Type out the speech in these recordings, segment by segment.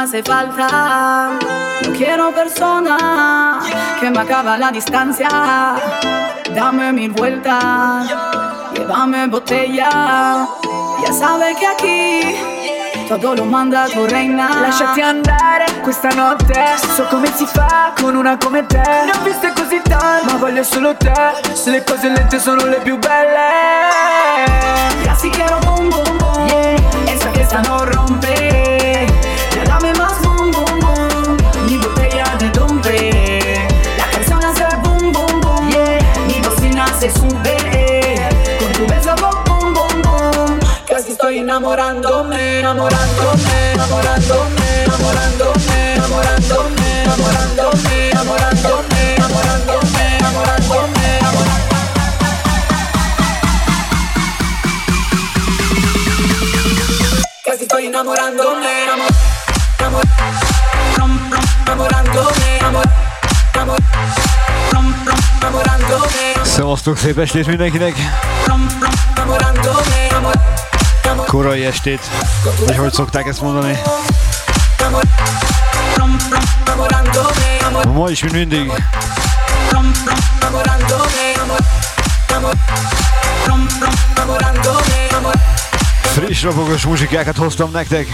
hace falta. No quiero persona que me acaba la distancia. Dame mil vueltas, llévame botella. Ya sabe que aquí tutto lo manda tu reina Lasciati andare questa notte So come si fa con una come te Ne ho viste così tante Ma voglio solo te Se le cose lente sono le più belle Ya si quiero boom enamorándome, enamorándome, enamorándome, enamorándome, enamorándome, enamorándome, enamorándome, enamorándome, enamorándome, enamorándome. Casi estoy enamorándome, amor, amor, rom, rom, enamorándome, amor, amor, rom, rom, enamorándome, Szevasztok, szép estét mindenkinek! korai estét, vagy hogy szokták ezt mondani. Ma is, mint mindig. Friss rabogos muzsikákat hoztam nektek.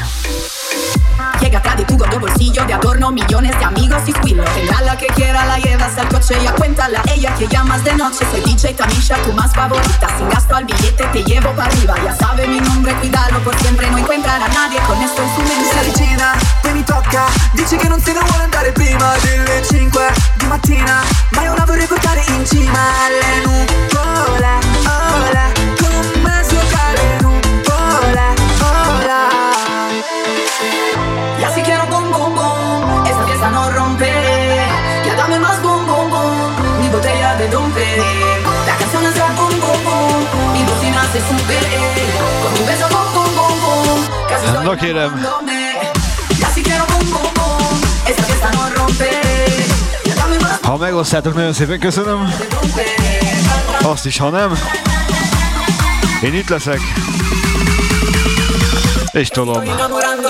Llega atrás de tu gordo bolsillo de adorno millones de amigos y squillo. Tendrá la que quiera, la llevas al coche y a cuéntala ella que llamas de noche Soy DJ Tamisha, tu más favorita Sin gasto al billete te llevo para arriba Ya sabe mi nombre, cuídalo por siempre No encontrará a nadie con esto en su Si mente avvicina, poi mi tocca Dice che non se ne vuole andare prima delle 5 di mattina Ma io la vorrei portare in cima alle nuvole Ola, dame más Ha megosztátok, nagyon szépen köszönöm. Azt is, ha nem. Én itt leszek. És tolom.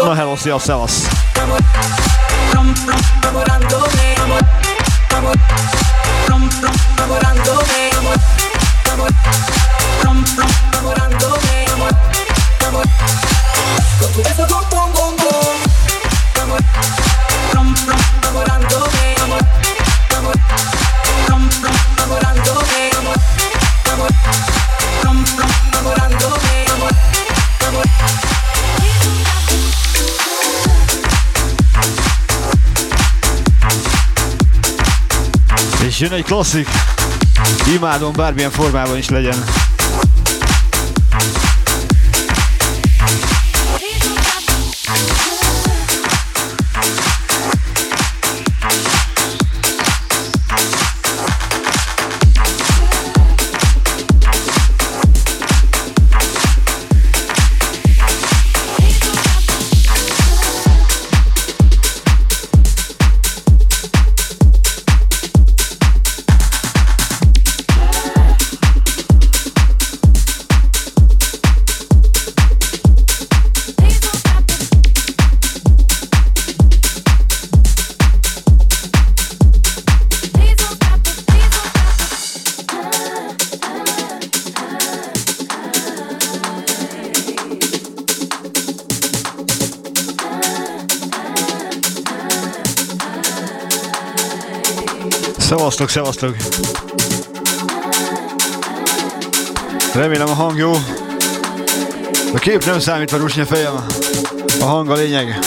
Na hello, szia, szevasz. Rom, rom, És jön egy klasszik. Imádom, bármilyen formában is legyen. Szevasztok, szevasztok! Remélem a hang jó. A kép nem számít a rusnya fejem. A hang a lényeg.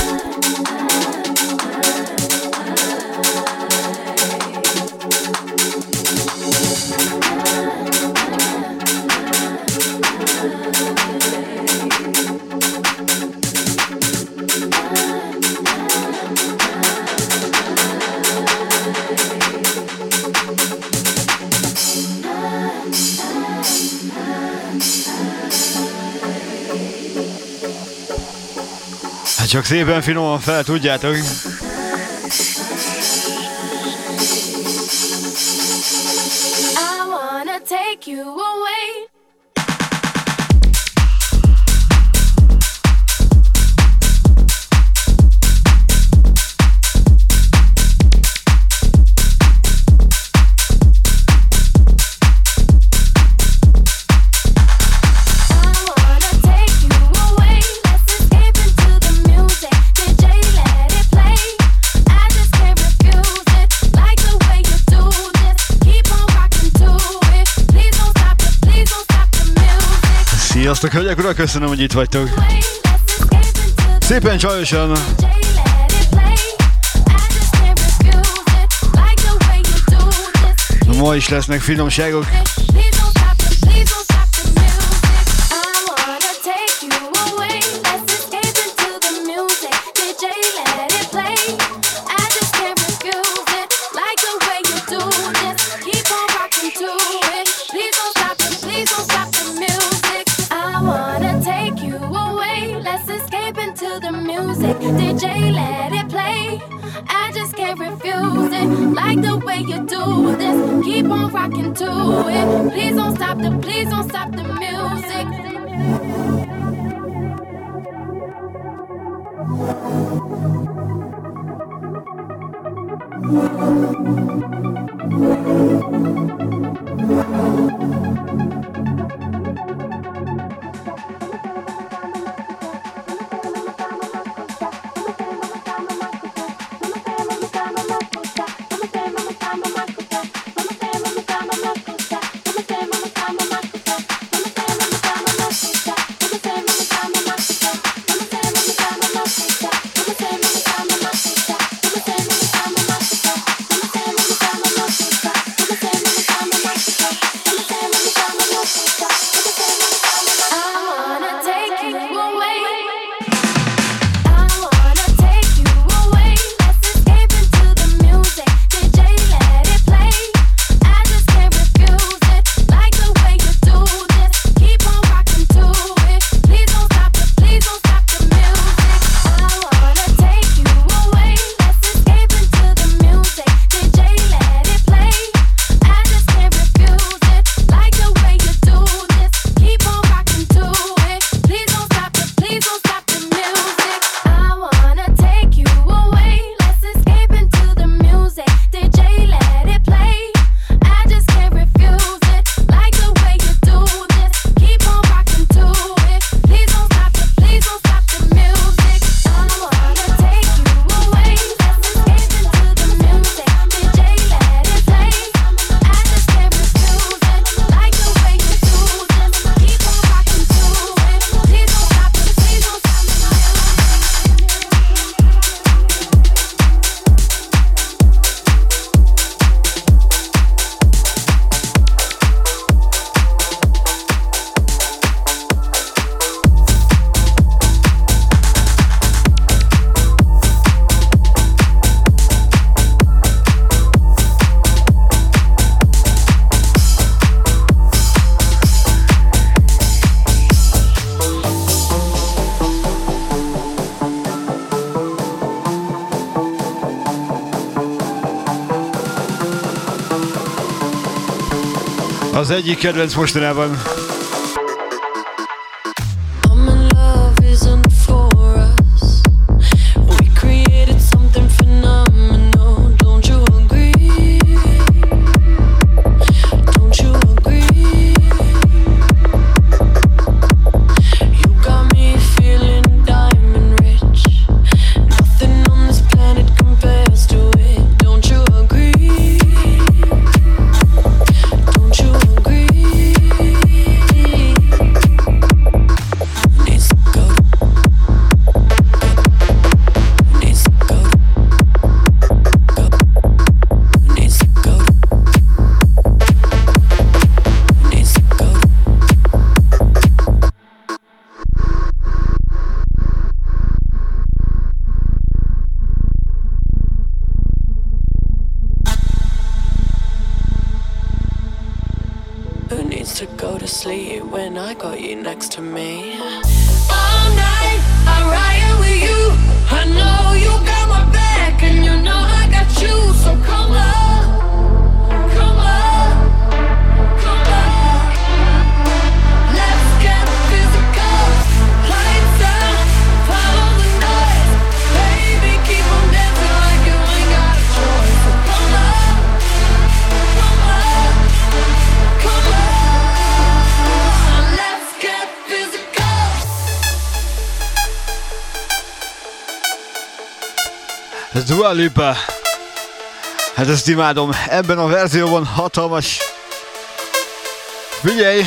Csak szépen finoman fel, tudjátok. Urak, köszönöm, hogy itt vagytok. Szépen csajosan. Ma is lesznek finomságok. Egyik kedvenc mostanában. Dua Lipa. Hát ezt imádom. Ebben a verzióban hatalmas. Figyelj!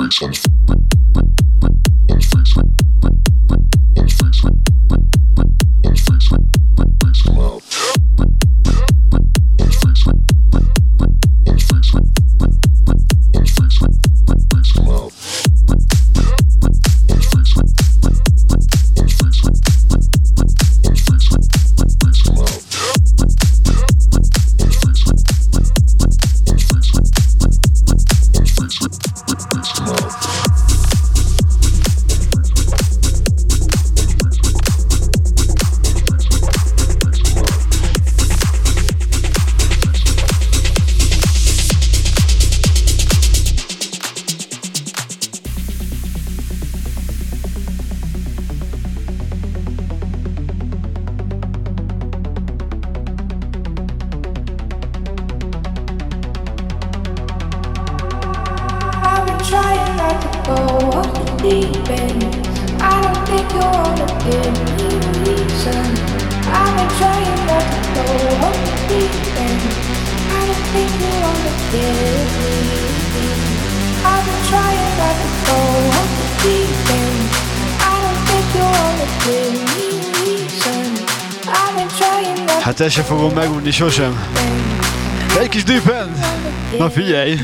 freaks on fogom megunni sosem. Egy kis dűpen! Na figyelj!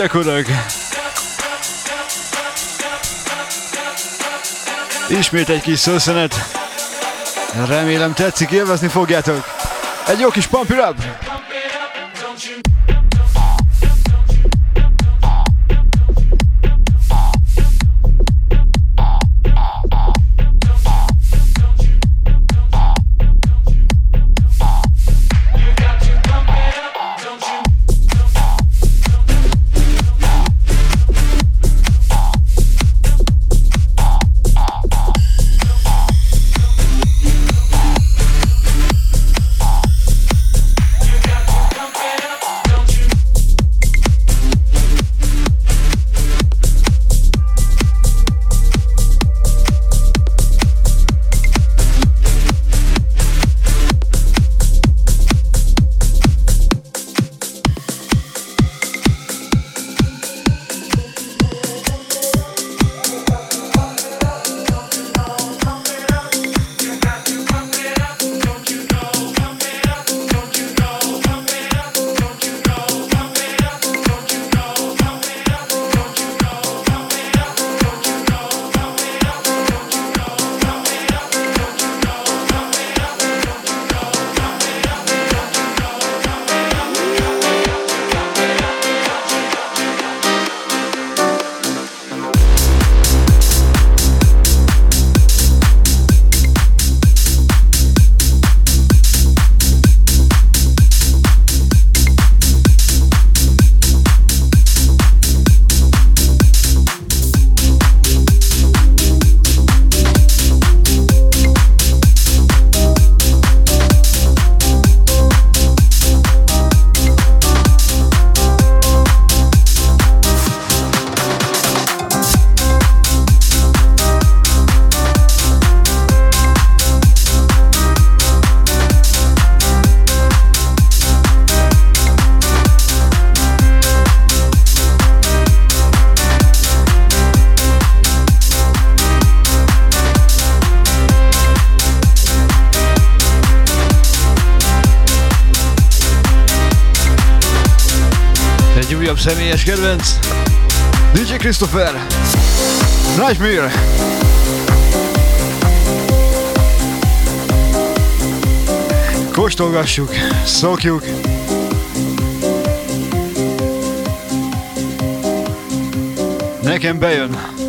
Hölgyek, urak! Ismét egy kis szószenet. Remélem tetszik, élvezni fogjátok. Egy jó kis pump it up! Kedvenc. DJ Christopher. Nightmare. Kóstolgassuk, szokjuk. Nekem bejön.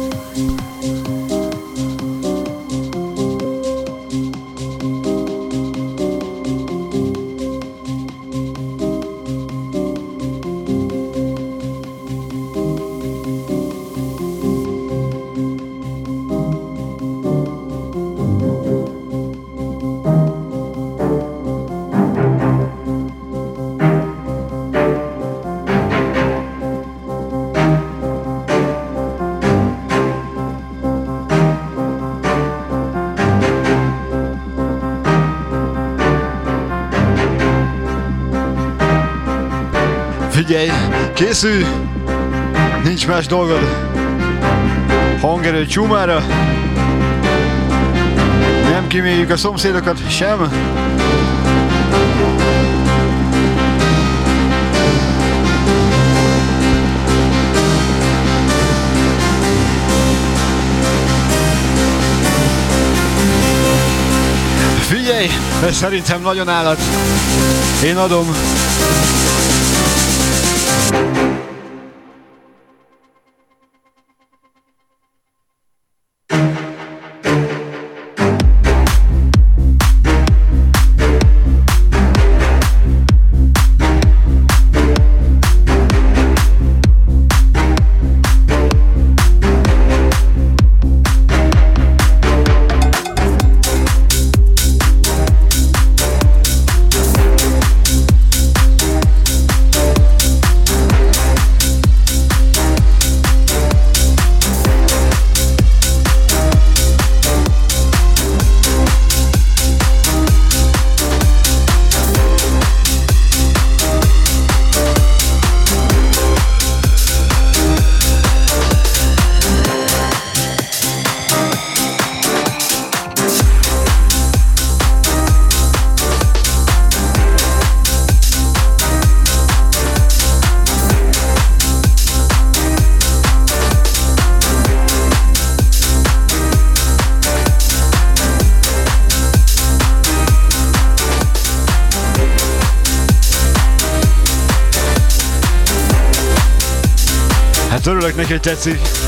Más dolgod. Hangerő csumára. Nem kiméljük a szomszédokat sem. Figyelj, ez szerintem nagyon állat. Én adom. Neki, hogy tetszik.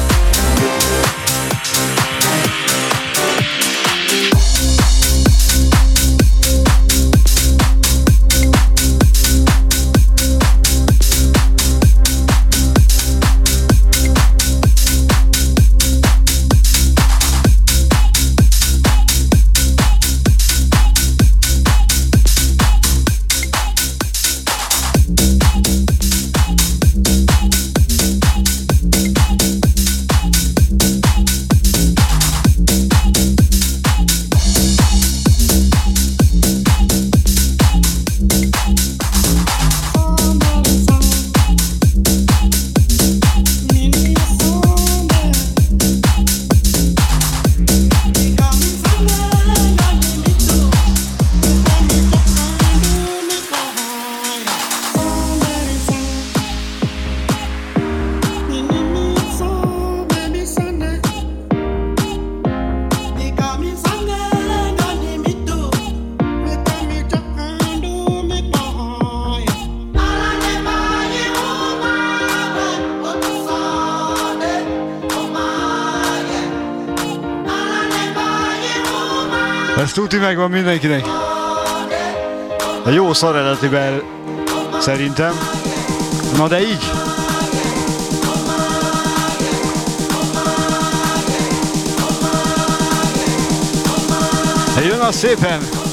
Megvan mindenkinek. A jó szar eredetiben szerintem. Na de így. Jön a szépen!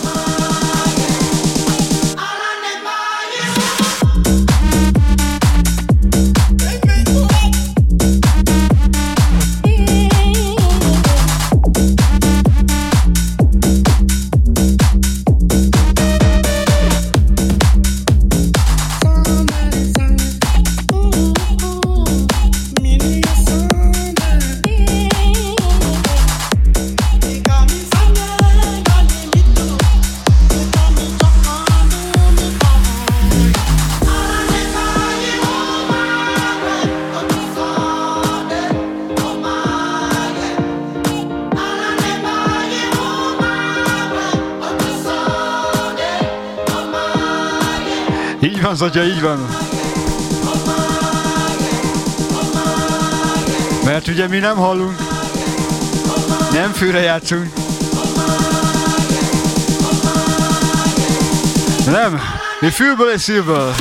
az atya, így van. Mert ugye mi nem hallunk, nem főre játszunk. Nem, mi fülből és szívből.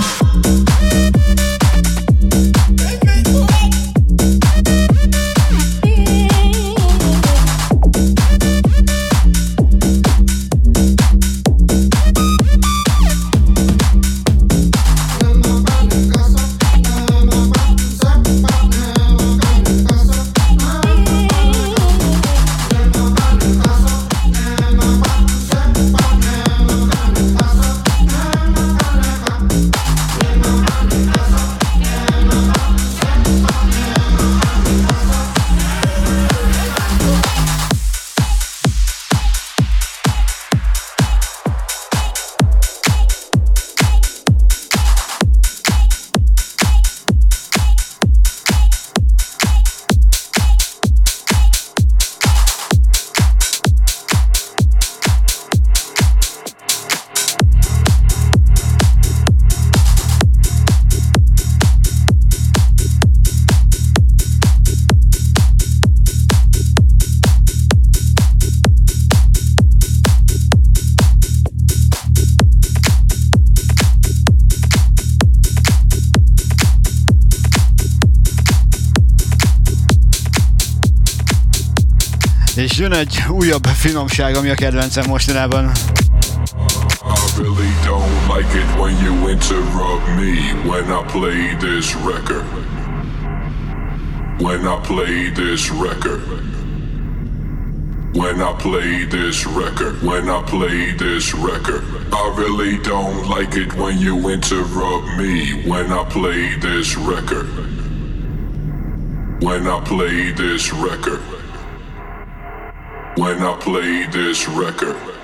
jön egy újabb finomság, ami a kedvencem mostanában. I really don't like it when you interrupt me when I play this record. When I play this record. When I play this record. When I play this record. I really don't like it when you interrupt me when I play this record. When I play this record when I play this record.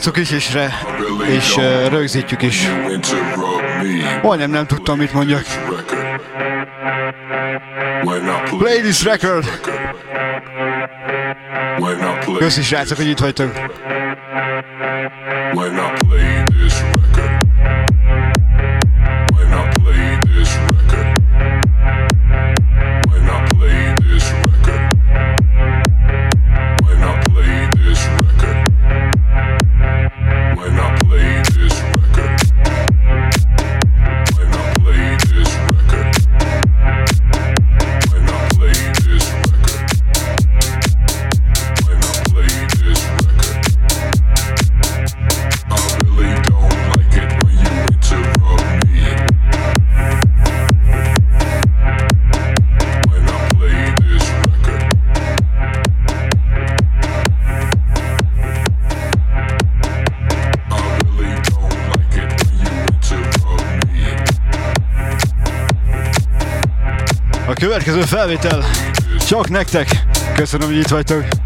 játsszuk is, és, re, és rögzítjük is. Majdnem nem tudtam, mit mondjak. Play this record! Köszi srácok, hogy itt vagytok! következő felvétel csak nektek. Köszönöm, hogy itt vagytok.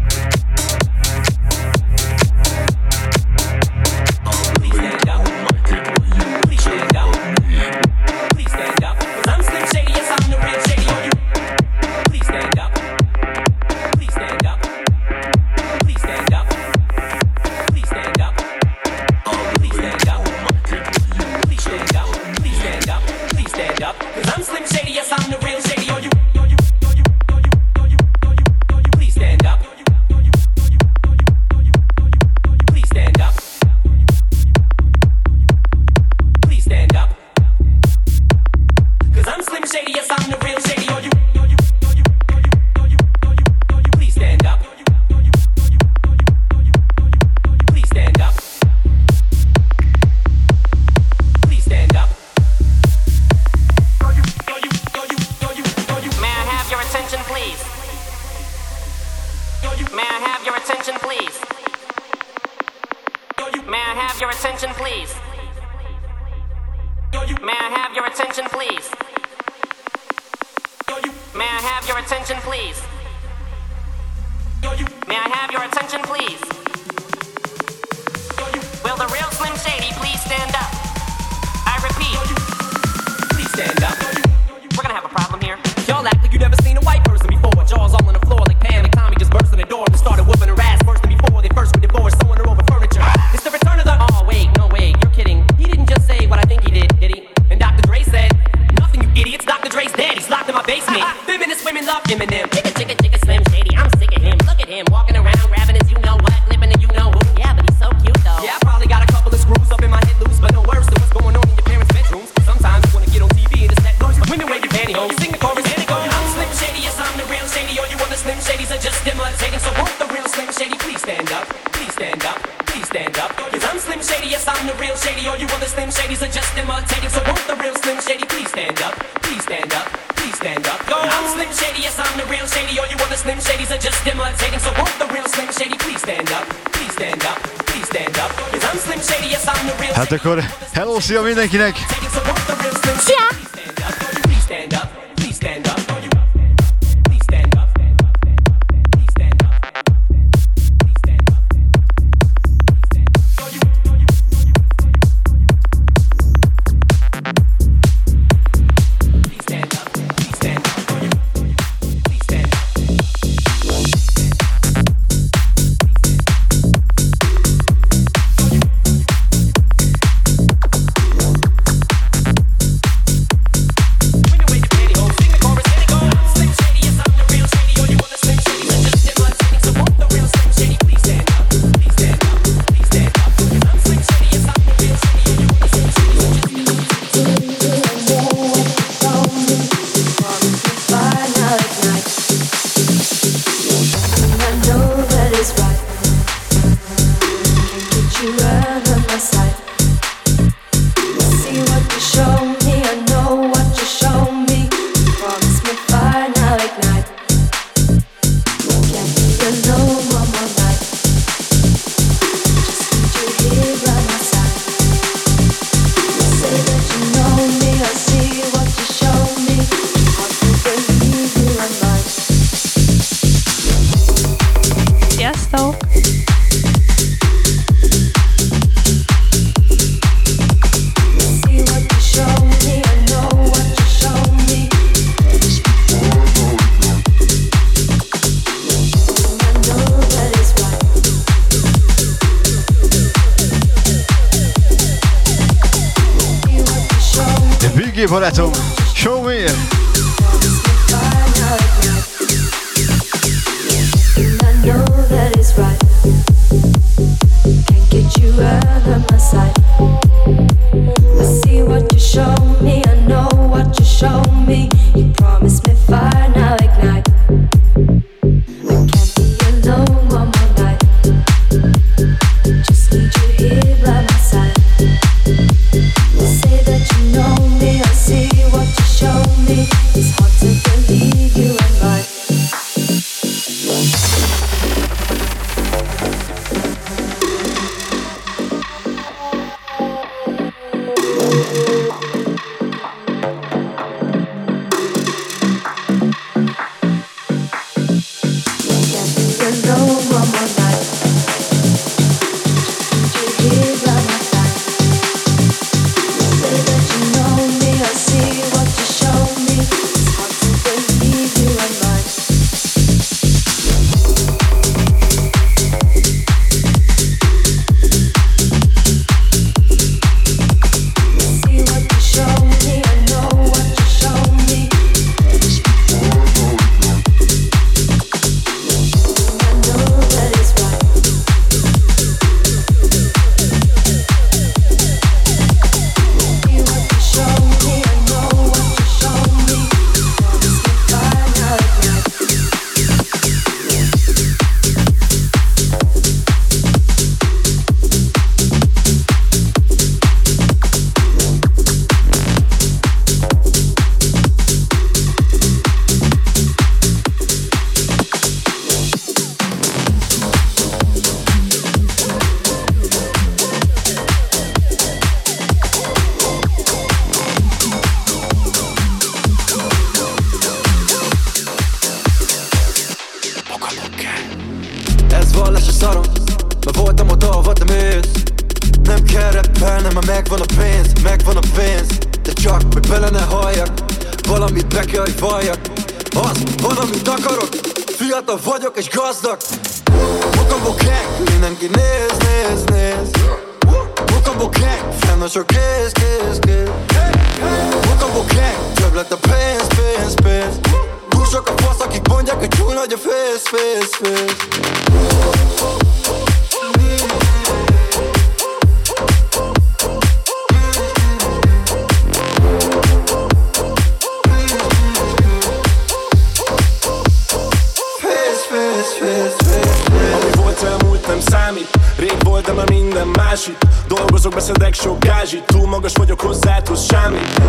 Dolgozok, beszedek sok gázsit Túl magas vagyok hozzá, tudsz semmit.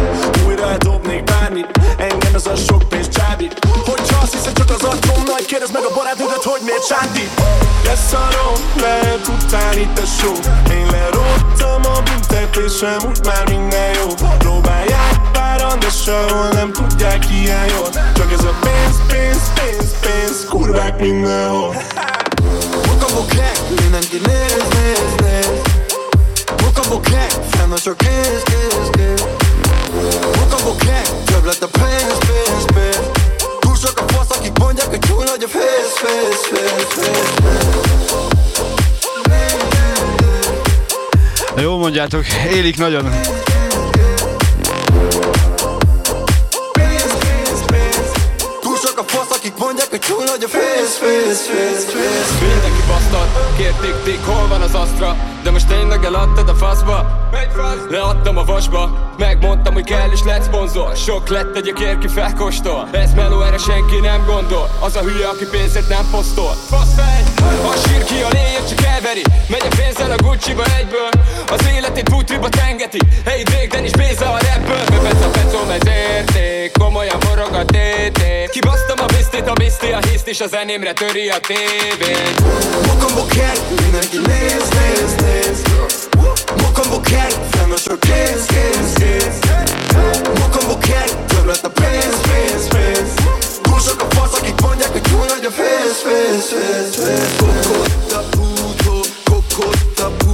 Újra eldobnék bármit Engem ez a sok pénz csábít. Hogyha azt hiszed csak az atom nagy Kérdezd meg a barátnődet, hogy miért sántít Leszarom, lehet utáni te só Én lerottam a büntetésem Úgy már minden jó. Próbálják páran, de sehol nem tudják ilyen jól Csak ez a pénz, pénz, pénz, pénz Kurvák mindenhol. Mindenki néz, néz, néz Mokambó kek, fenn a sok kéz, kéz, kéz Mokambó kek, több lett a pénz, pénz, pénz Túl sok a fasz, akik mondják, hogy túl nagy a fész, fész, fész, fész, De jól mondjátok, élik nagyon. Akik mondják, hogy túl nagy a fész, fész, fész, fész Mindenki basztad, kérték tik, hol van az asztra De most tényleg eladtad a faszba? Leadtam a vasba Megmondtam, hogy kell és lett szponzor. Sok lett egy kér ki felkostol Ez meló, erre senki nem gondol. Az a hülye, aki pénzért nem posztol. Faszfej! A sír ki a léjét csak elveri. Megy a pénzzel a Gucci-ba egyből. Az életét putriba tengeti. Hey Drake, Dennis Béza a rapből Bebesz a pecom, ez érték. Komolyan forog a tétét. Kibasztam a bisztit, a biszti a hiszt És a zenémre töri a tévét. Mokambó kek, mindenki néz, néz, néz. Mokambó kek, fenn a kéz, kéz, kéz Mokambó kek, több lett a pénz, pénz, pénz Túl sok a fasz, akik mondják, hogy túl nagy a fész, fész, fész, fész Kokotta puto,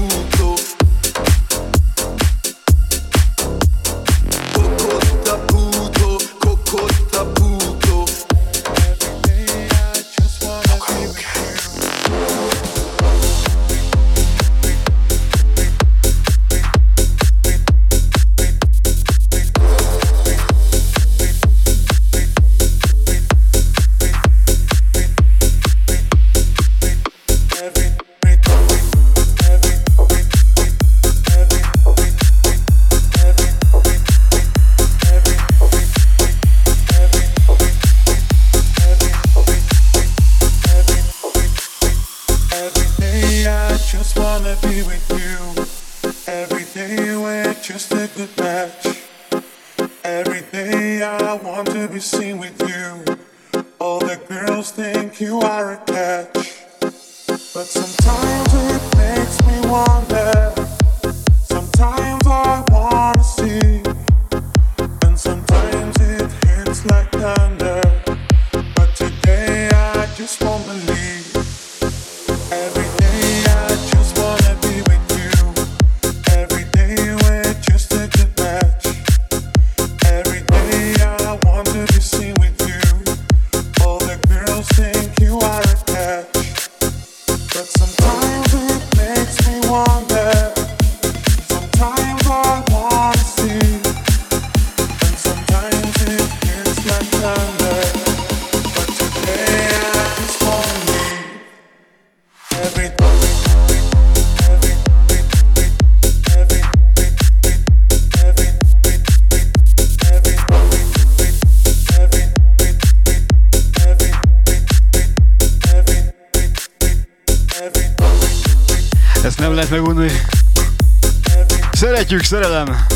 Ezt nem lehet megunni. Szeretjük, szerelem!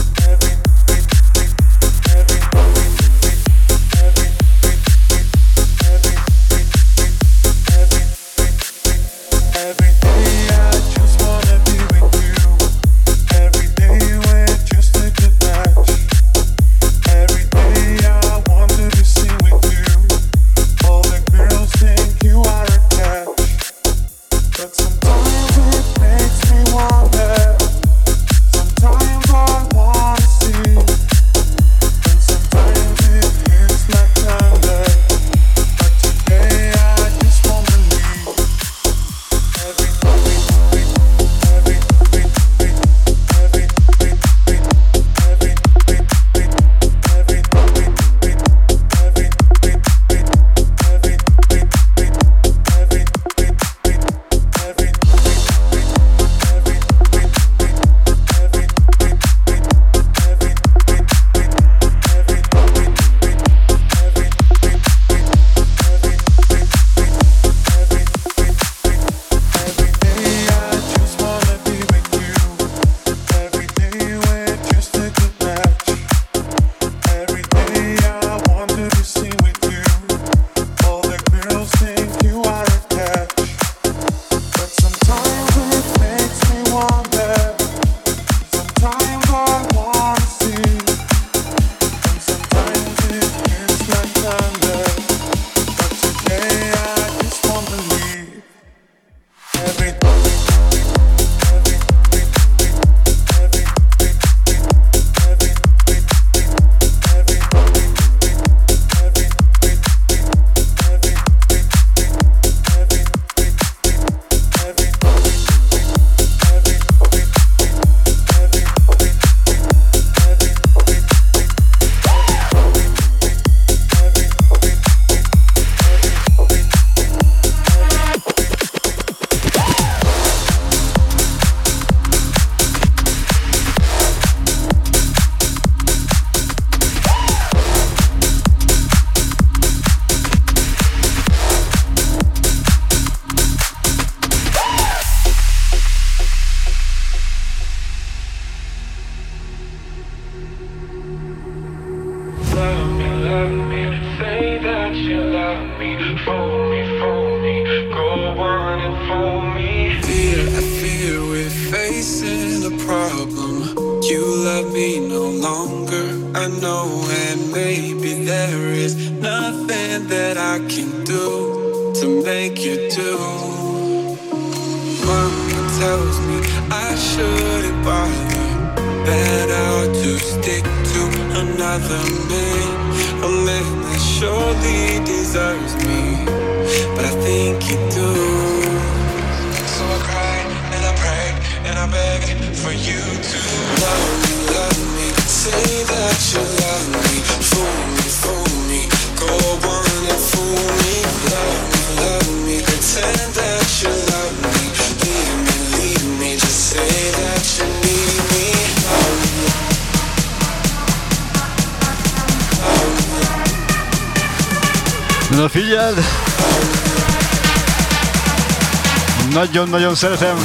Nagyon-nagyon szeretem.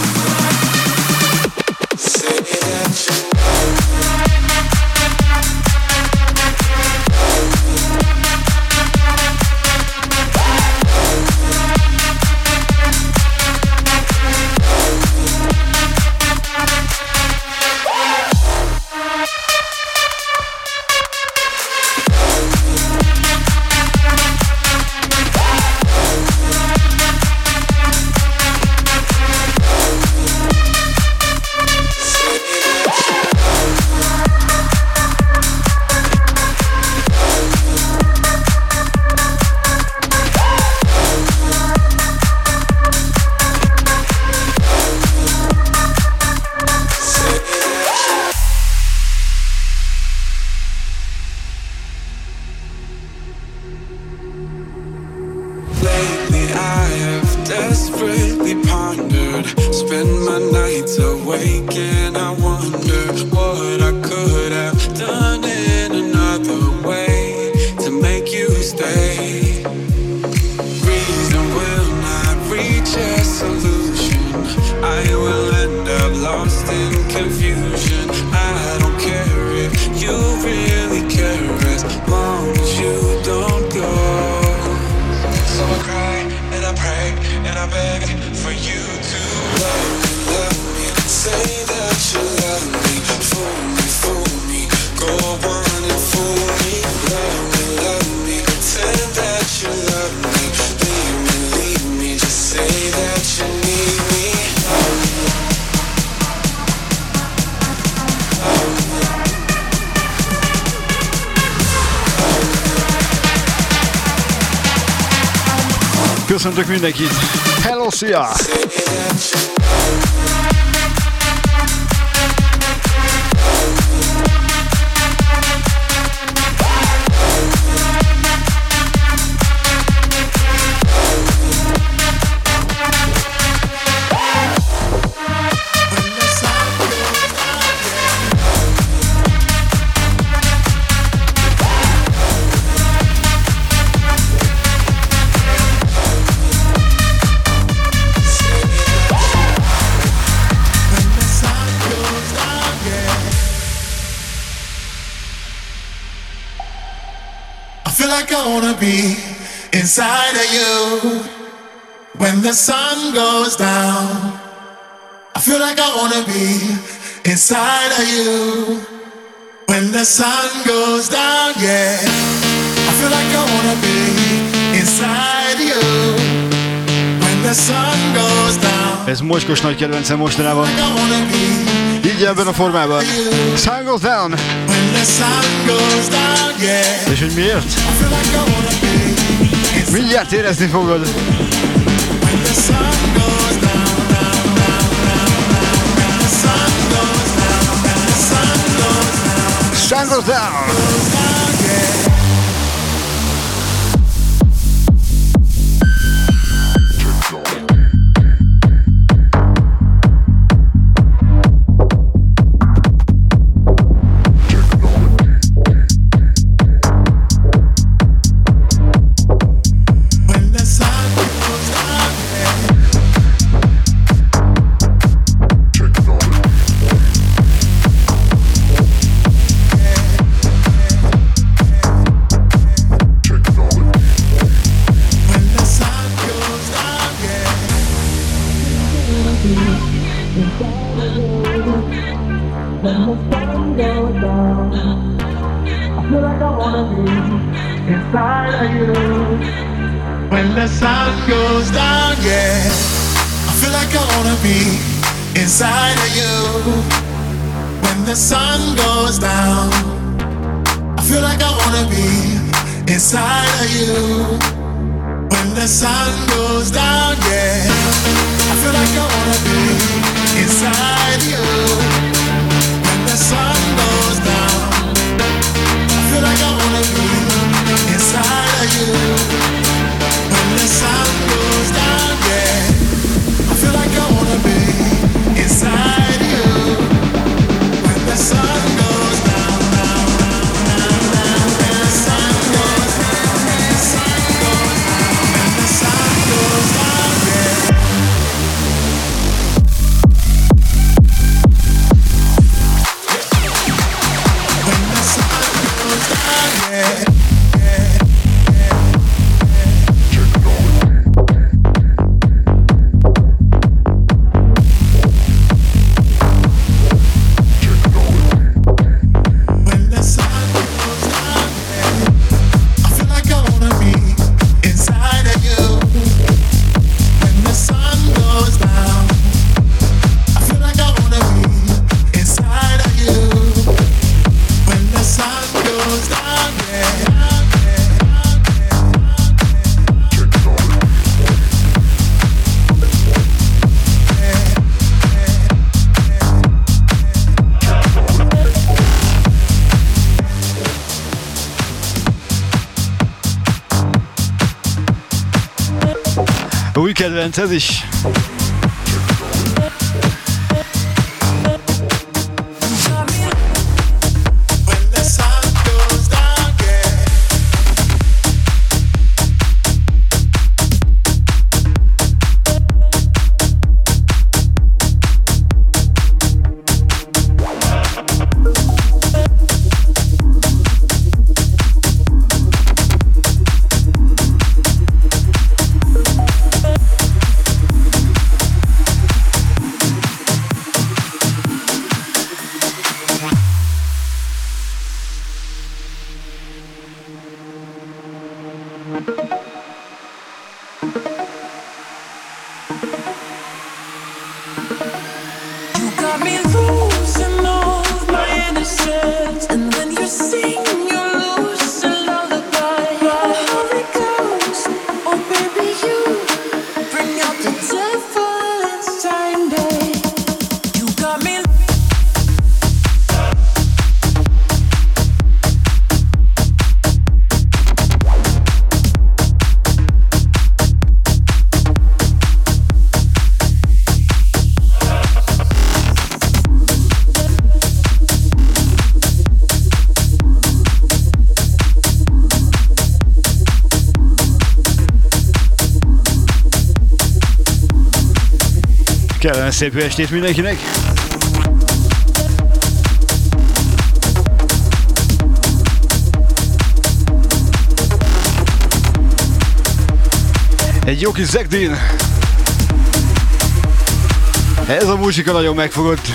Hello, mocskos nagy kedvencem mostanában. Így ebben a formában. Sun goes down. És hogy miért? Mindjárt érezni fogod. Sun goes down. Advent sich. szép estét mindenkinek! Egy jó kis Zegdin! Ez a muzsika nagyon megfogott.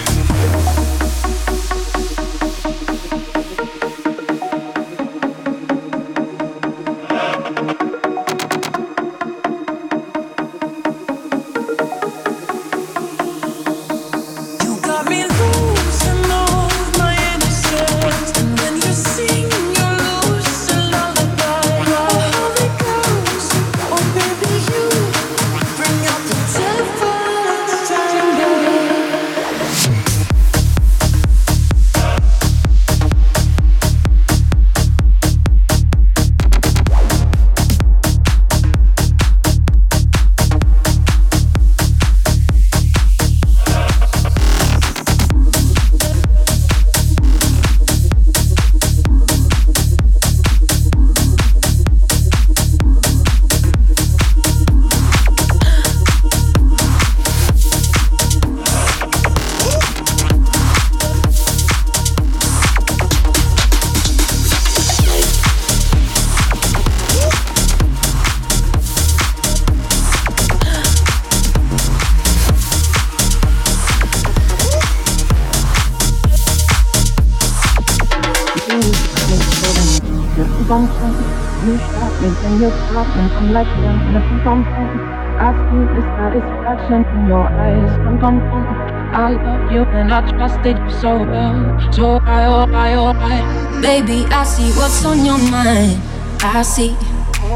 and I trusted you so well. So I, oh, I, oh, I. Baby, I see what's on your mind. I see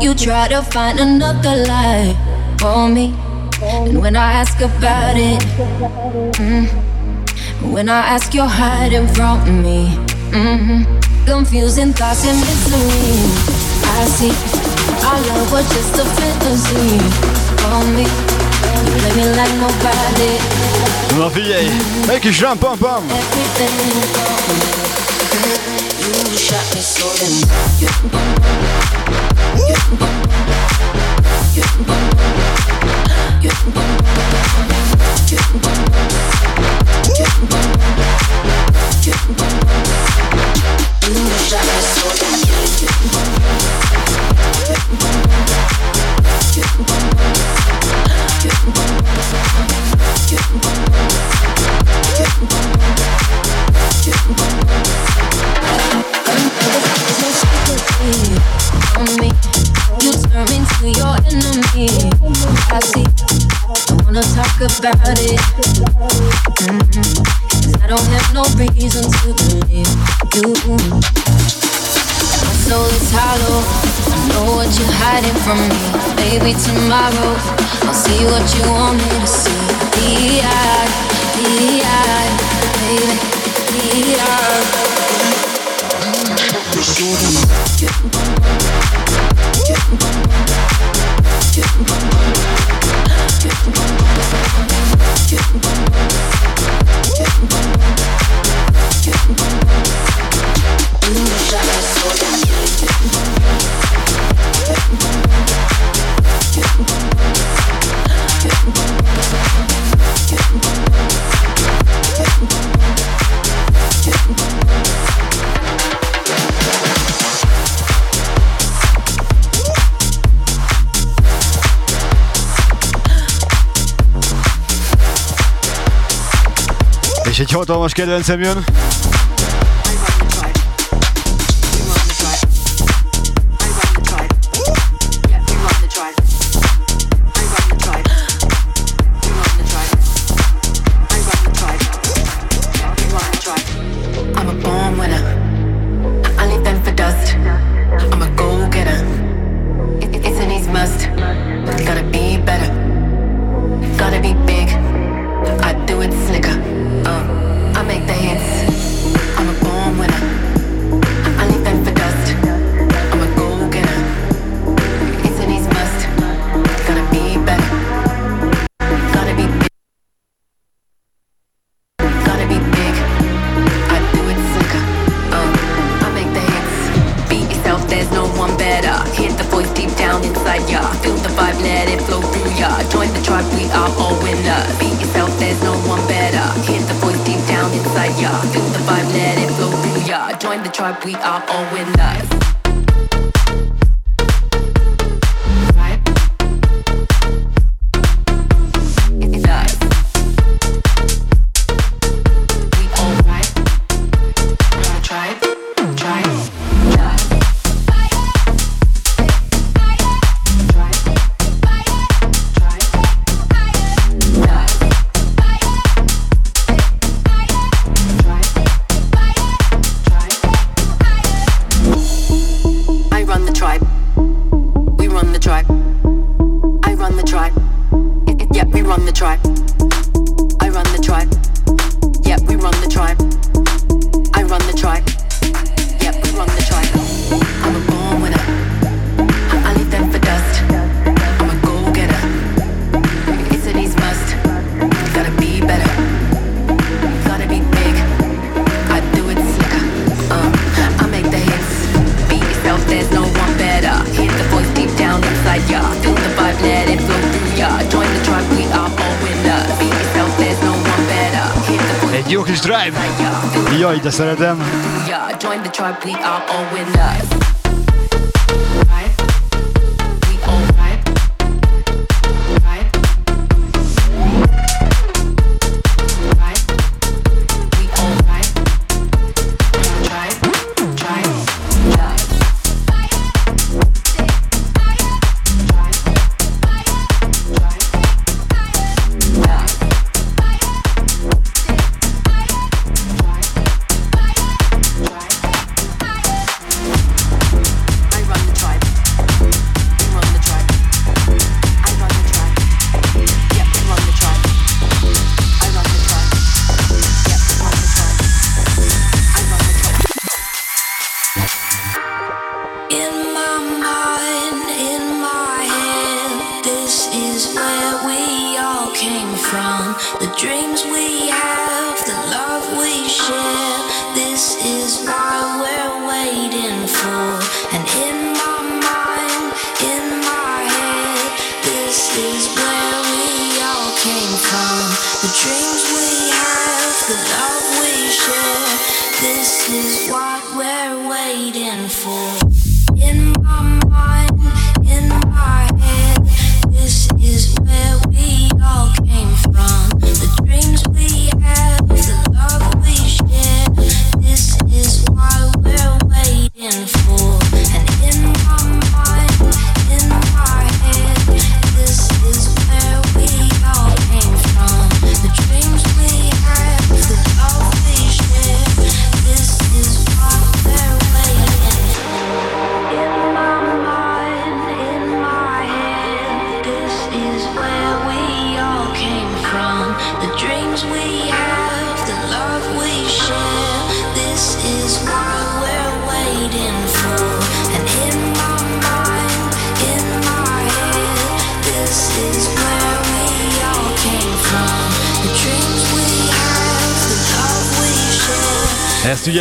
you try to find another lie for me. And when I ask about it, mm, when I ask, you're hiding from me. Mm-hmm. Confusing thoughts and misery. I see our love was just a fantasy for me. You play me like nobody. No vijay, jakiś ram pam pam Shot me so damn about it. Mm-hmm. I don't have no reason to believe you. My soul is hollow. I know what you're hiding from me. Baby, tomorrow I'll see what you want me to see. D.I. D.I. Baby, D.I you. egy hatalmas kedvencem jön. jó kis drive! Jaj, de szeretem! Yeah, join the tribe, we are all winners.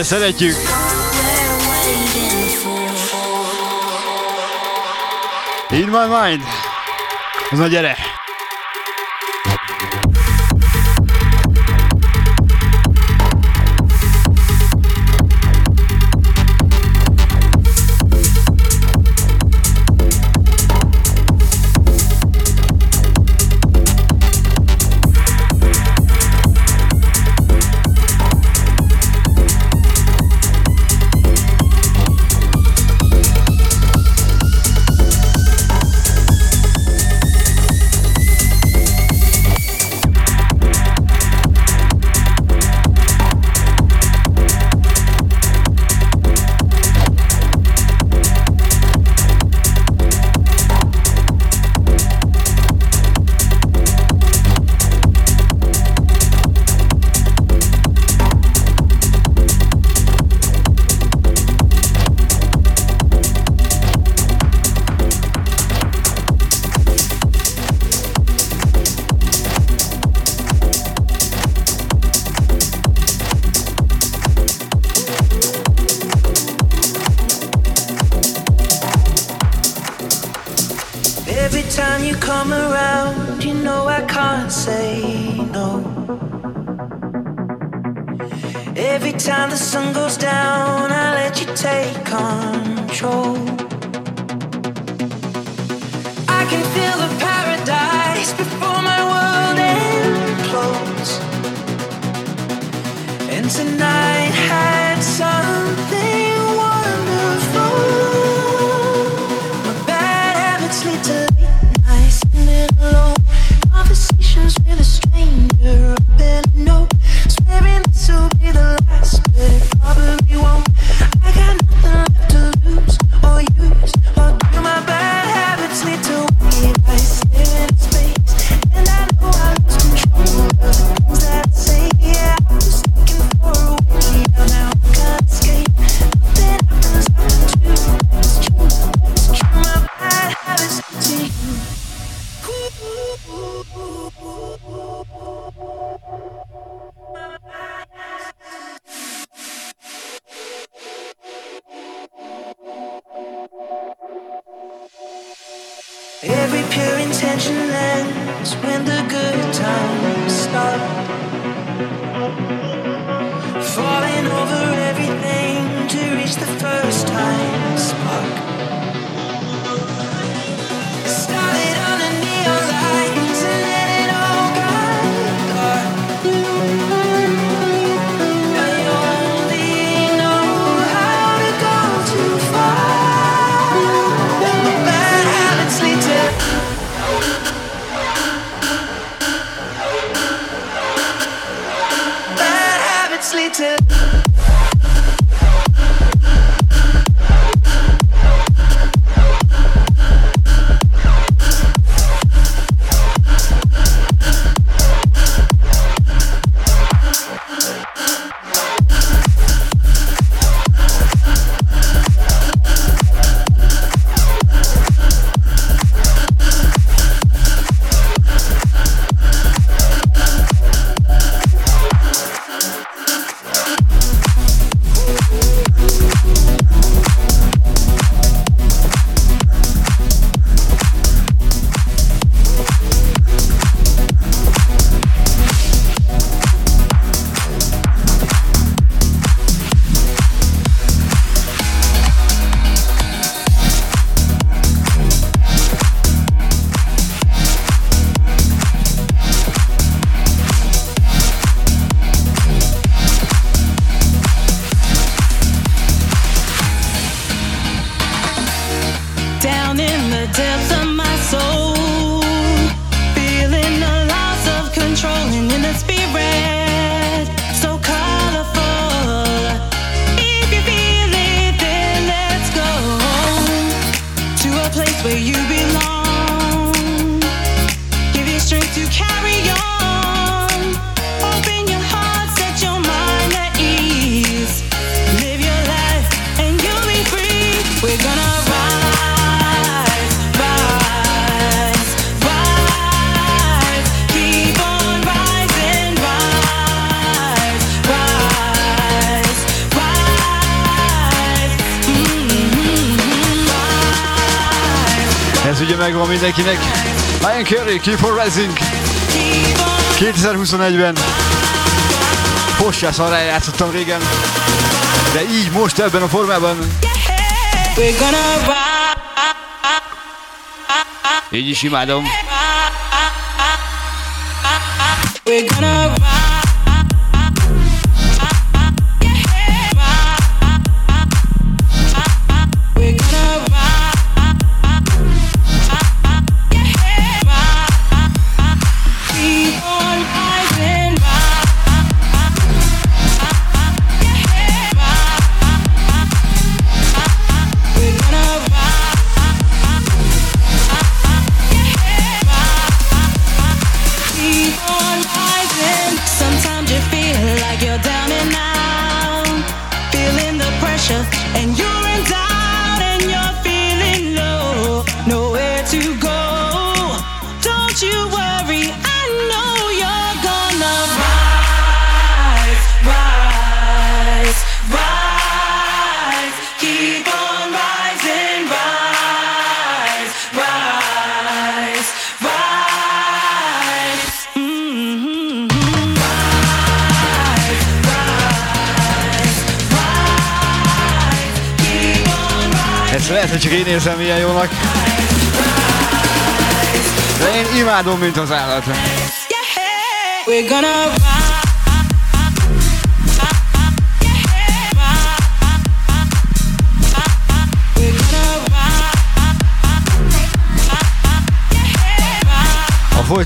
szeretjük. In my mind. Az na gyere! say no. Every time the sun goes down, I let you take control. megvan mindenkinek. Lion Curry, Keep on Rising. 2021-ben Postjászal rájátszottam régen, de így most ebben a formában. Így is imádom. We're gonna ride.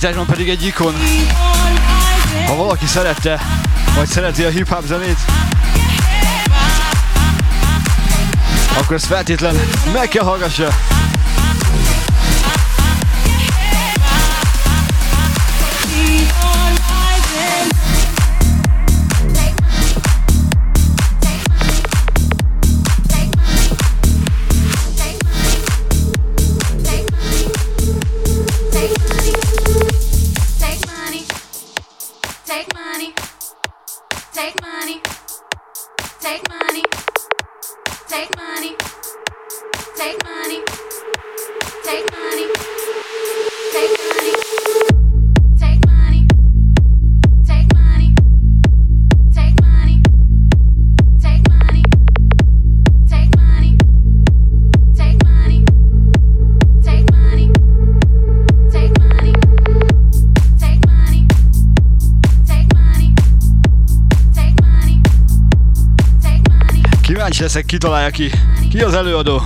Ágyban pedig egy ikon. Ha valaki szerette, vagy szereti a hip-hop zenét, akkor ezt feltétlen meg kell hallgassa. valószínűleg kitalálja ki, ki az előadó.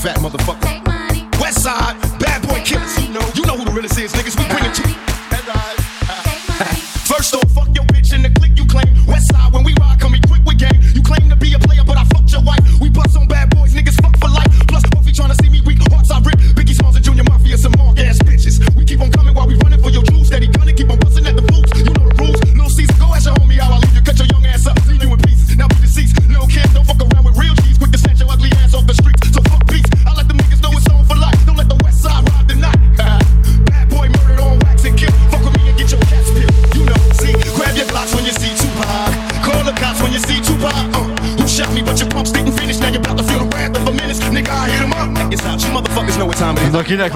Fat motherfucker. Westside, bad boy killers. You know who the realest is, niggas. We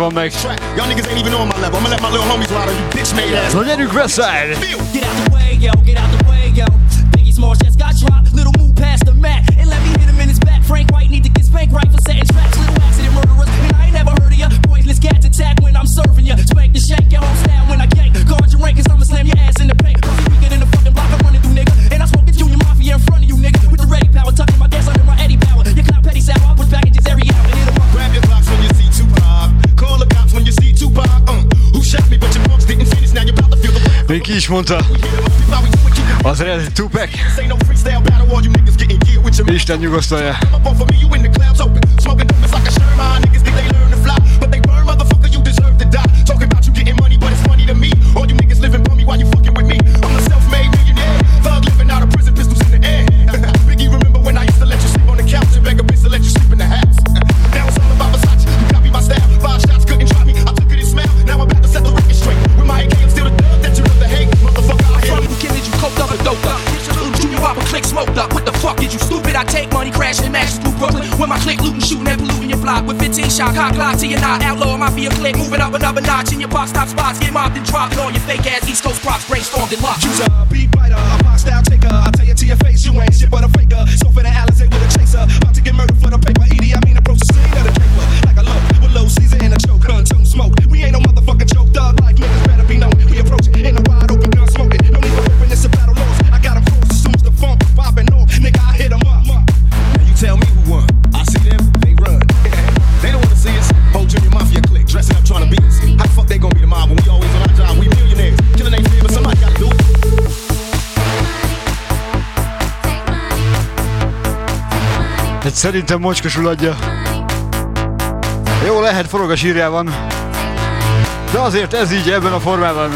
van Max. Y'all niggas ain't even on my level. I'ma let my little homies ride on you bitch made ass. Look at your mondta, az eredeti Tupac. Isten nyugosztalja. cock lock, so you're not outlaw, mafia click, moving up another notch in your box top spots, get mobbed and dropped, and all your fake ass East Coast props brainstormed and locked. Use a beat writer, a box style taker, I'll tell you to your face, you ain't shit but a faker, so for the Alizé with a chaser, about to get murdered for the Szerintem mocskosul adja. Jó, lehet forog a sírjában, de azért ez így ebben a formában.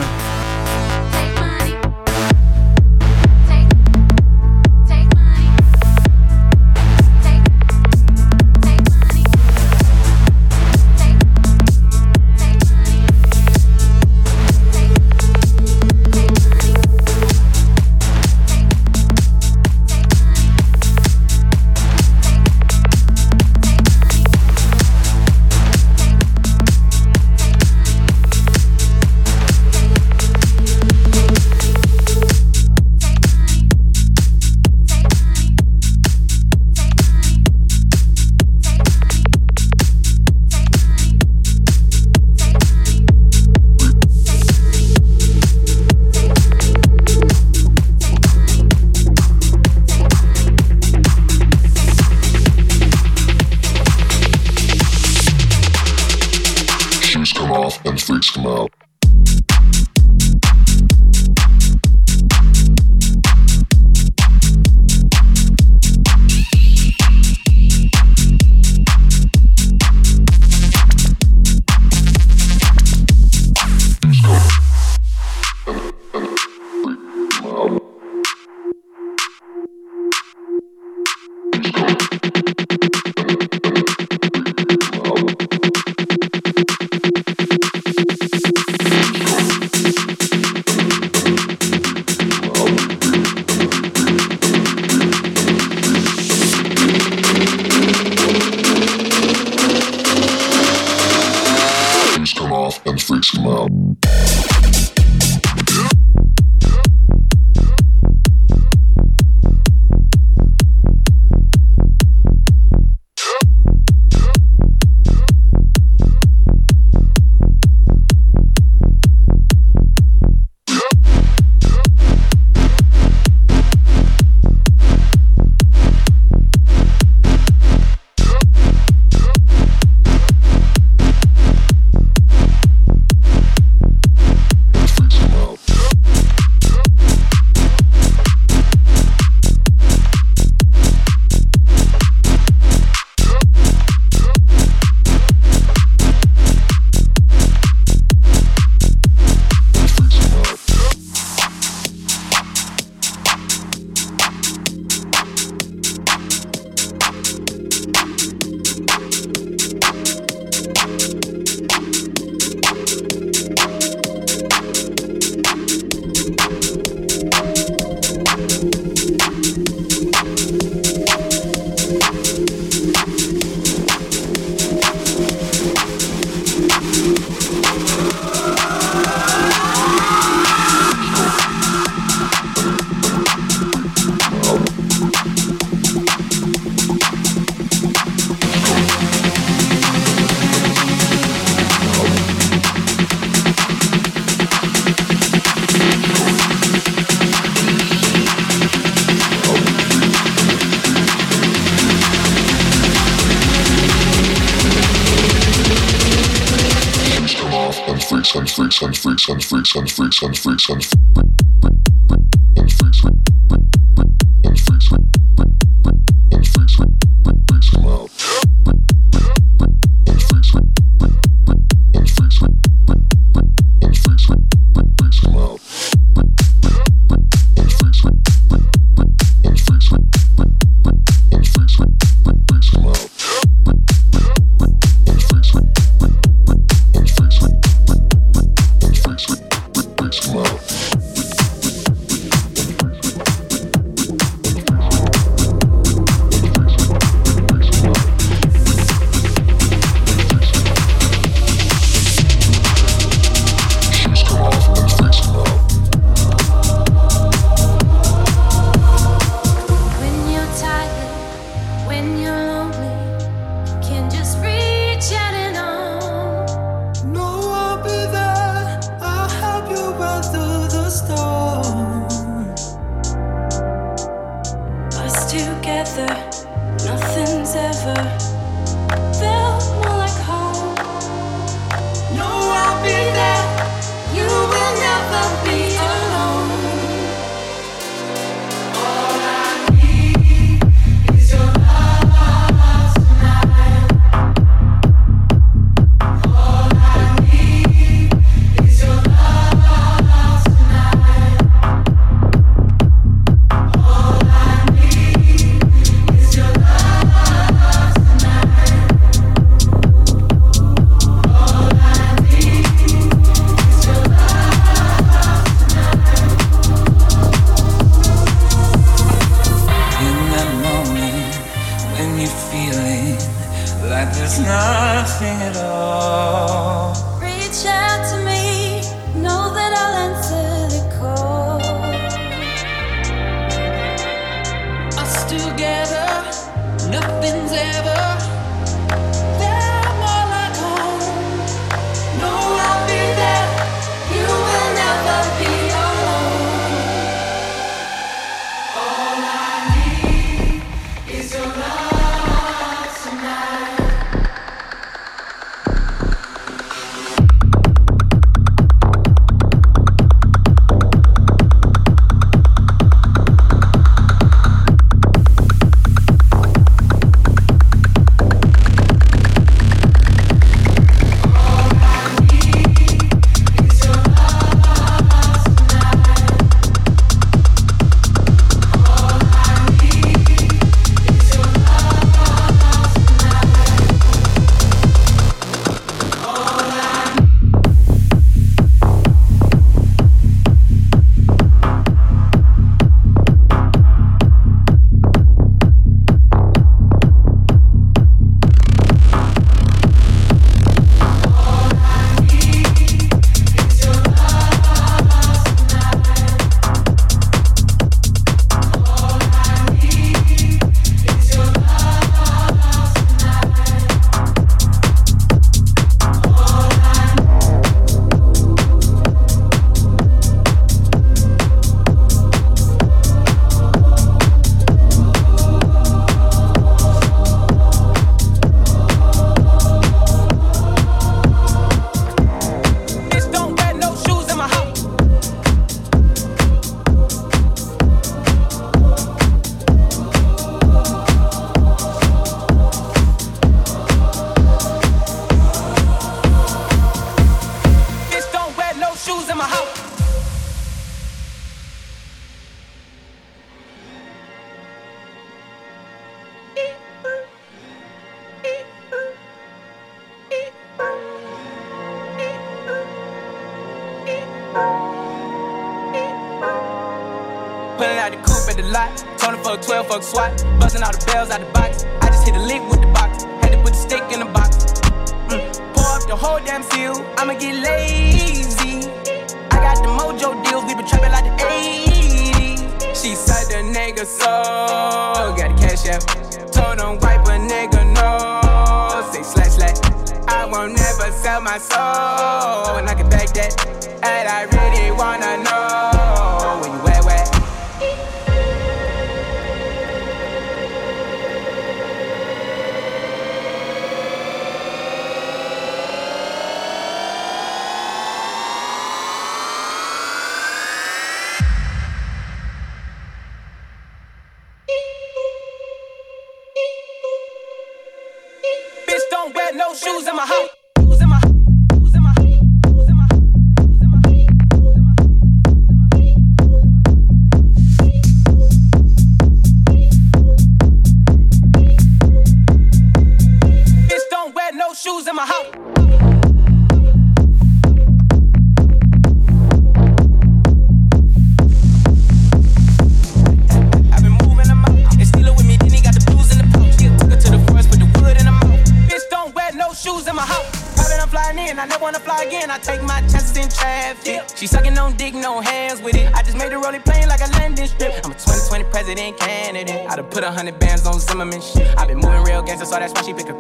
smell. Get lazy. I got the mojo deals, we been trapping like the 80s. She said the nigga so got the cash app. Told him wipe a nigga no. Say slash slash. I won't never sell my soul, and I can back that. And I really wanna know. on Zimmerman shit. I been moving real gangsta, so that's why she pick a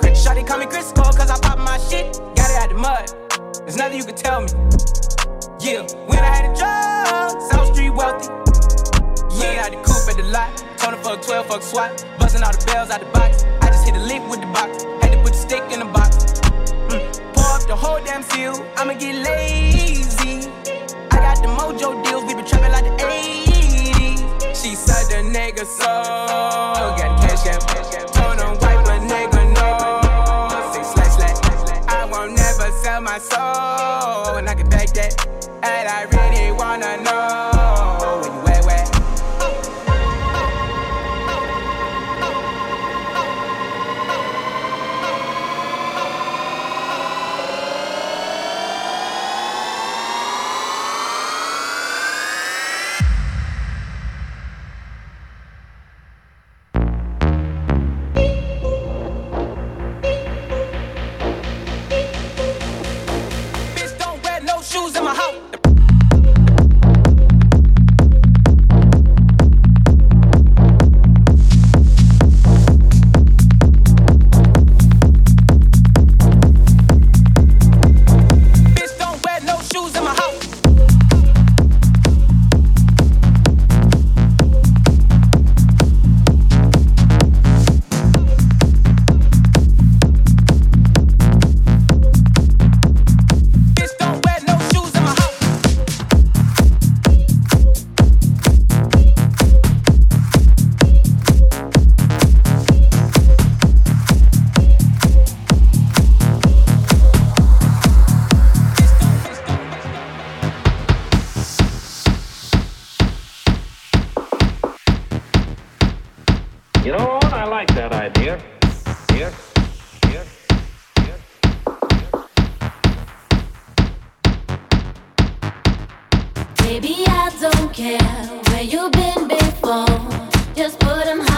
Baby, I don't care where you've been before. Just put them high.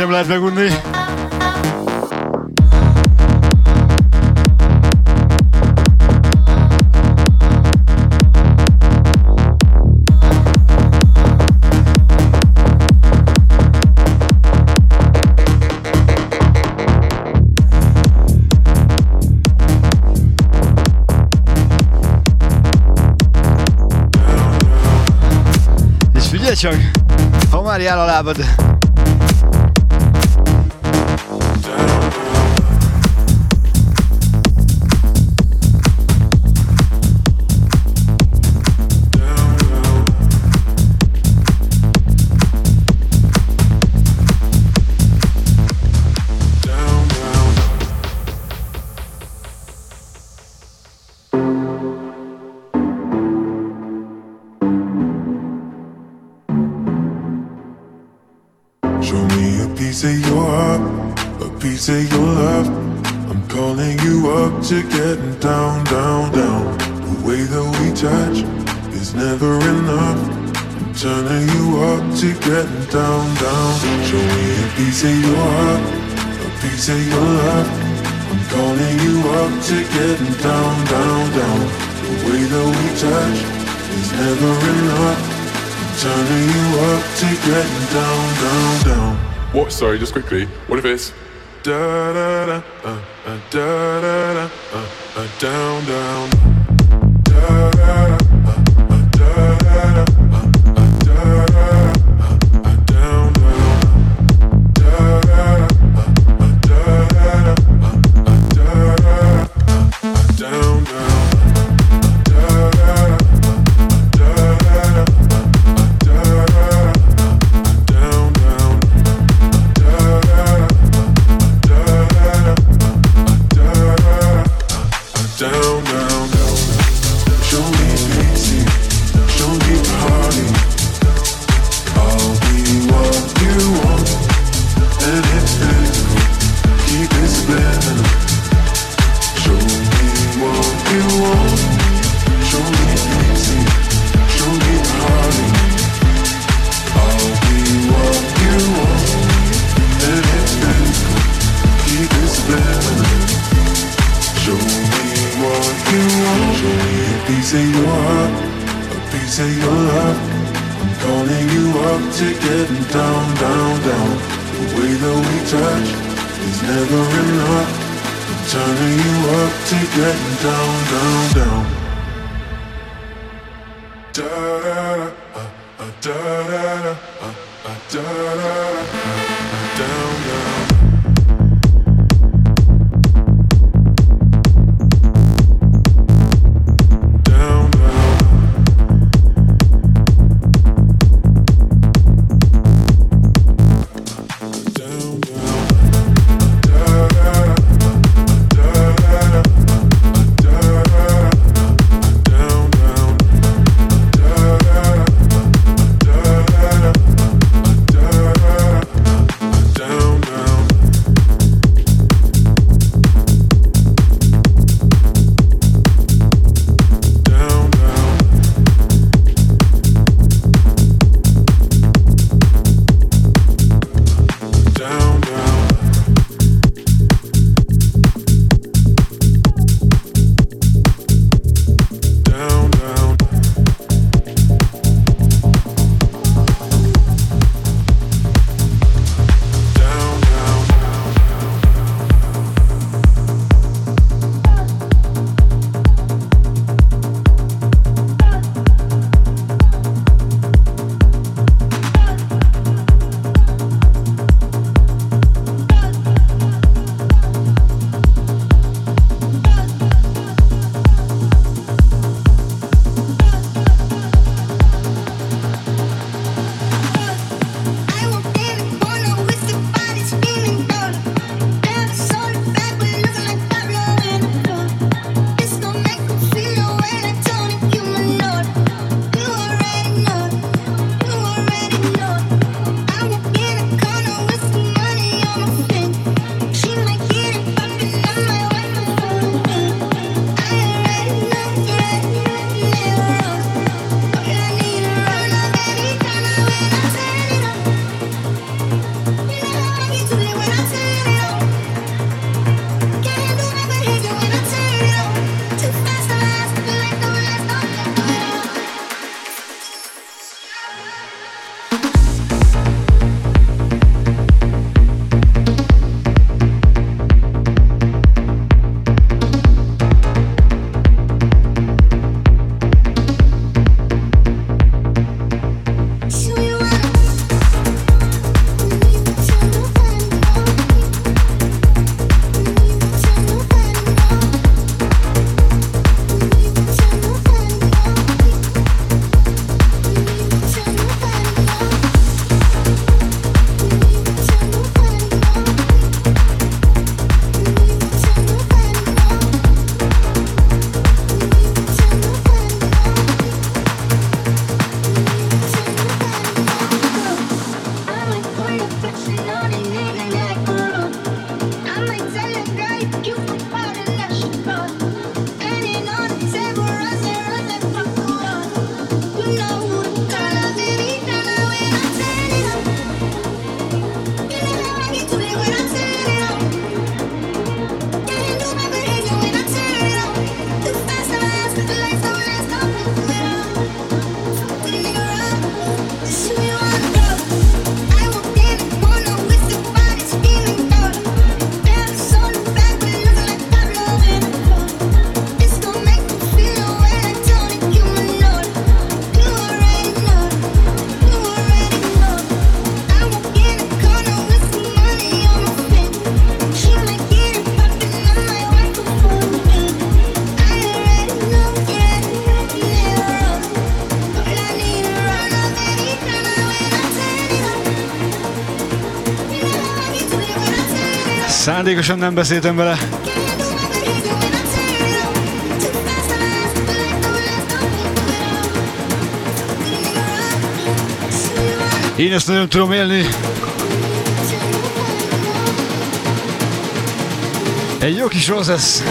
sem lehet megunni. És figyelj csak, ha már jár a lábad, this quickly. What if it's da da da uh, uh, da da da uh, uh, down down Szándékosan nem beszéltem vele. Én ezt nagyon tudom élni. Egy jó kis rossz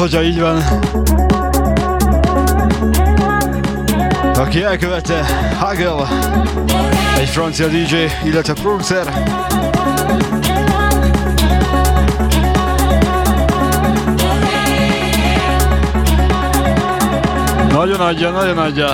Zotya, így van. Aki elkövette, Hagel, egy francia DJ, illetve producer. Nagyon adja, nagyon adja.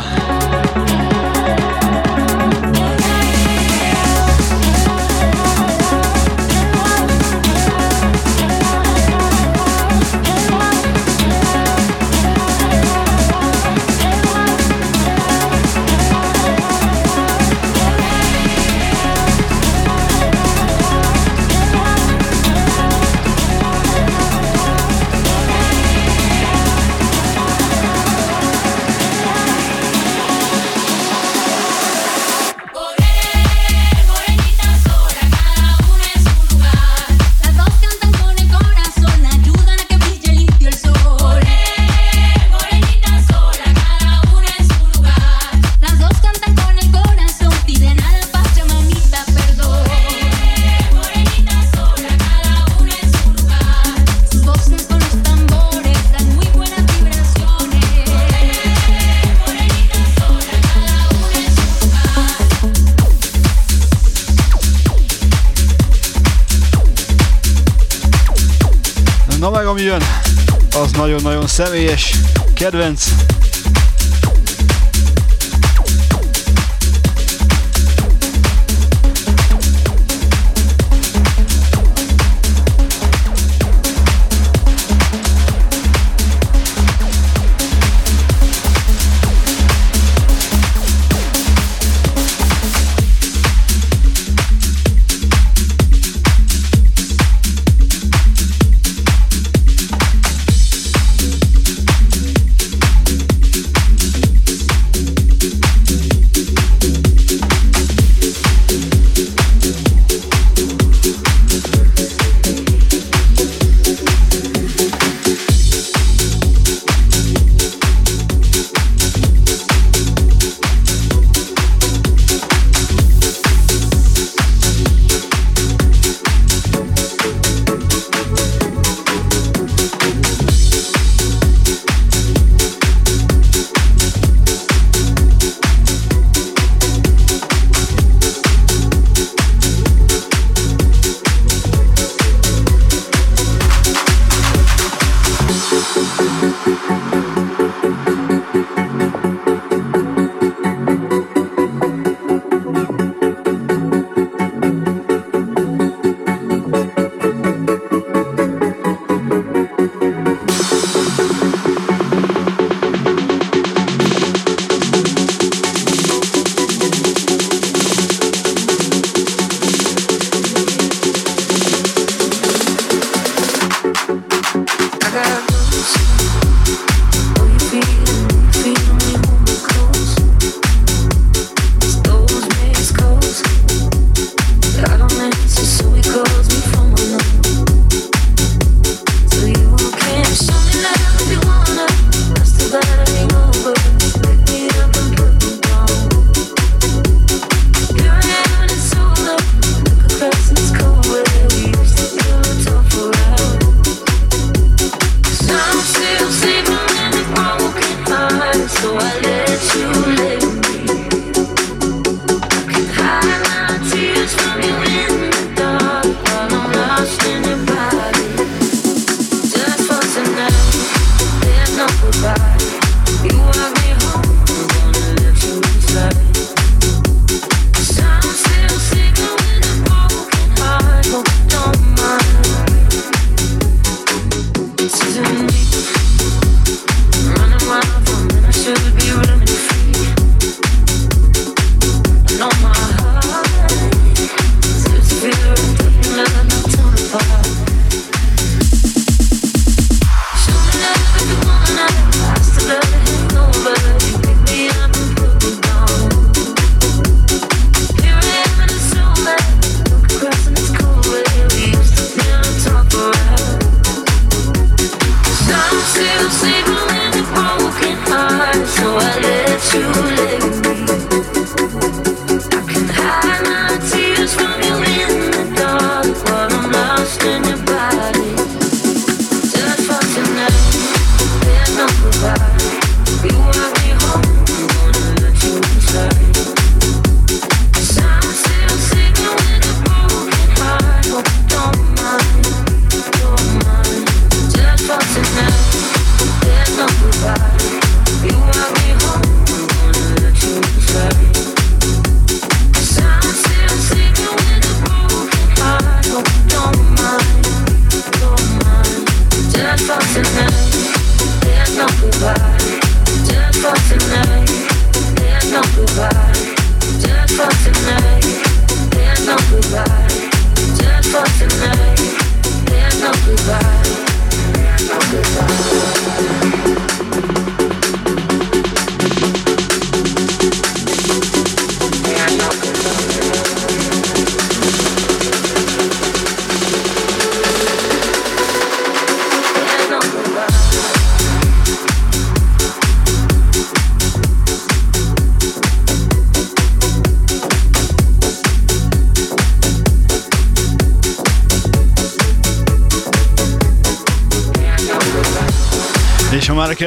Nagyon-nagyon személyes, kedvenc,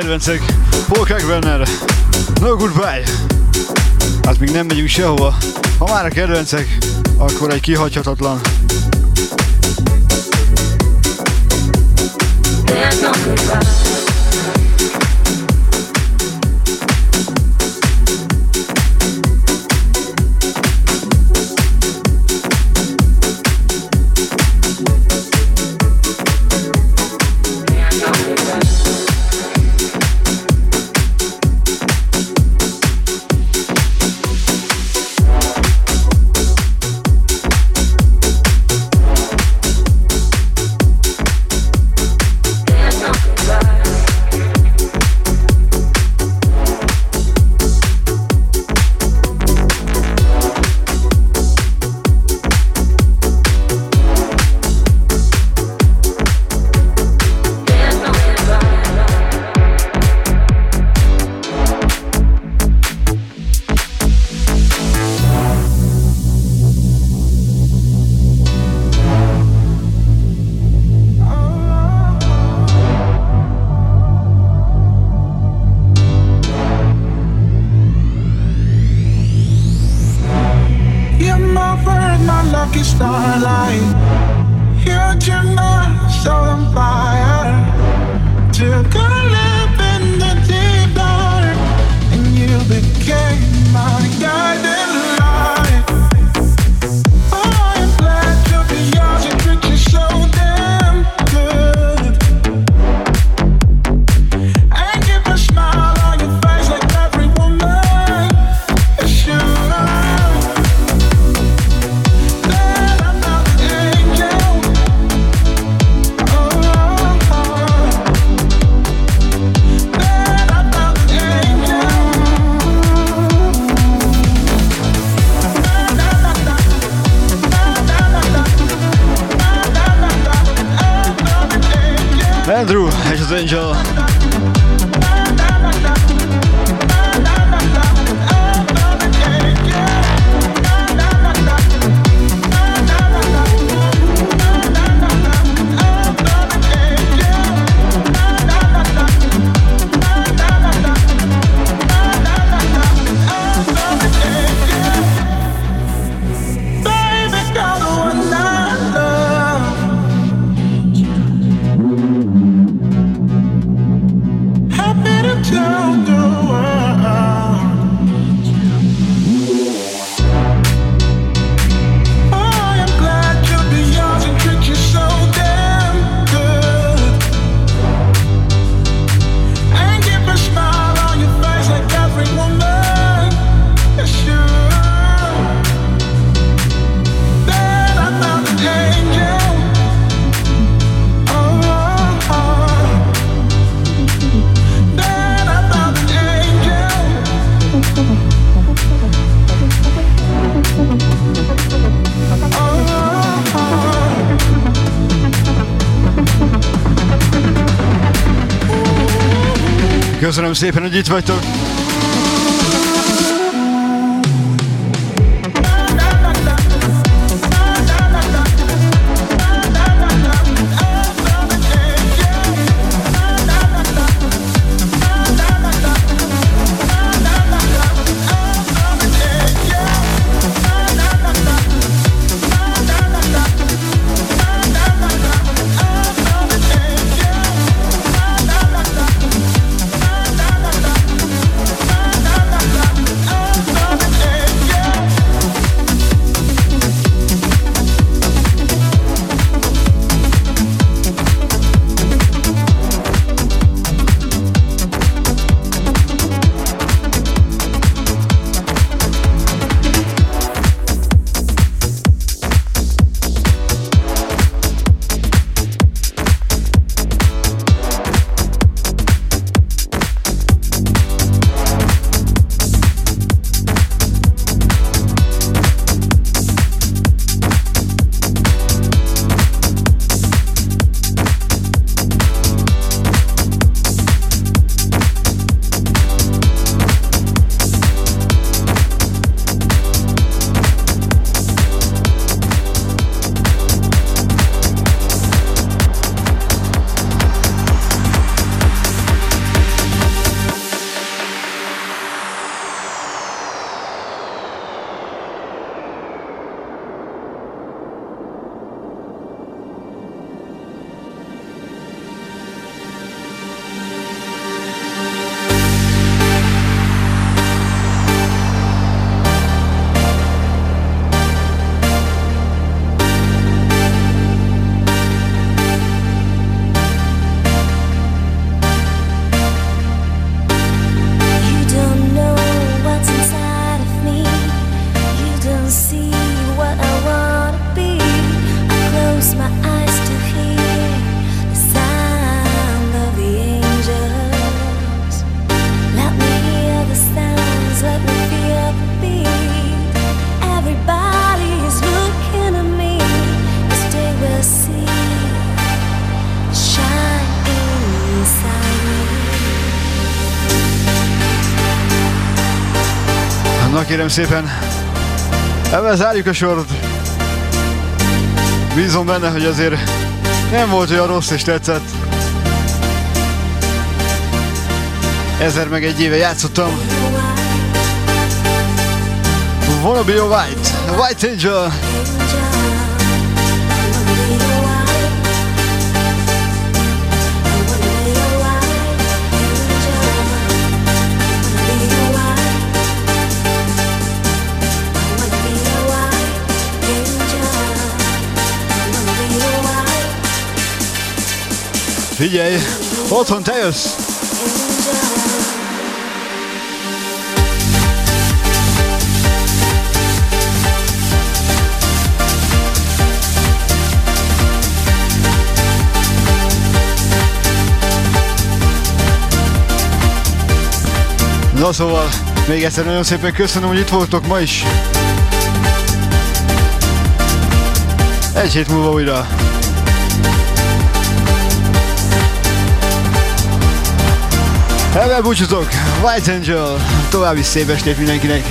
kedvencek, Paul Kackbrenner, No Goodbye. Hát még nem megyünk sehova. Ha már a kedvencek, akkor egy kihagyhatatlan Angel. szépen, hogy itt vagytok! szépen. Ebben zárjuk a sort. Bízom benne, hogy azért nem volt olyan rossz és tetszett. Ezer meg egy éve játszottam. Wanna be your white, white angel. Figyelj, otthon te jössz. Na szóval, még egyszer nagyon szépen köszönöm, hogy itt voltok ma is. Egy hét múlva újra. Ebben búcsúzok, White Angel, további szép estét mindenkinek!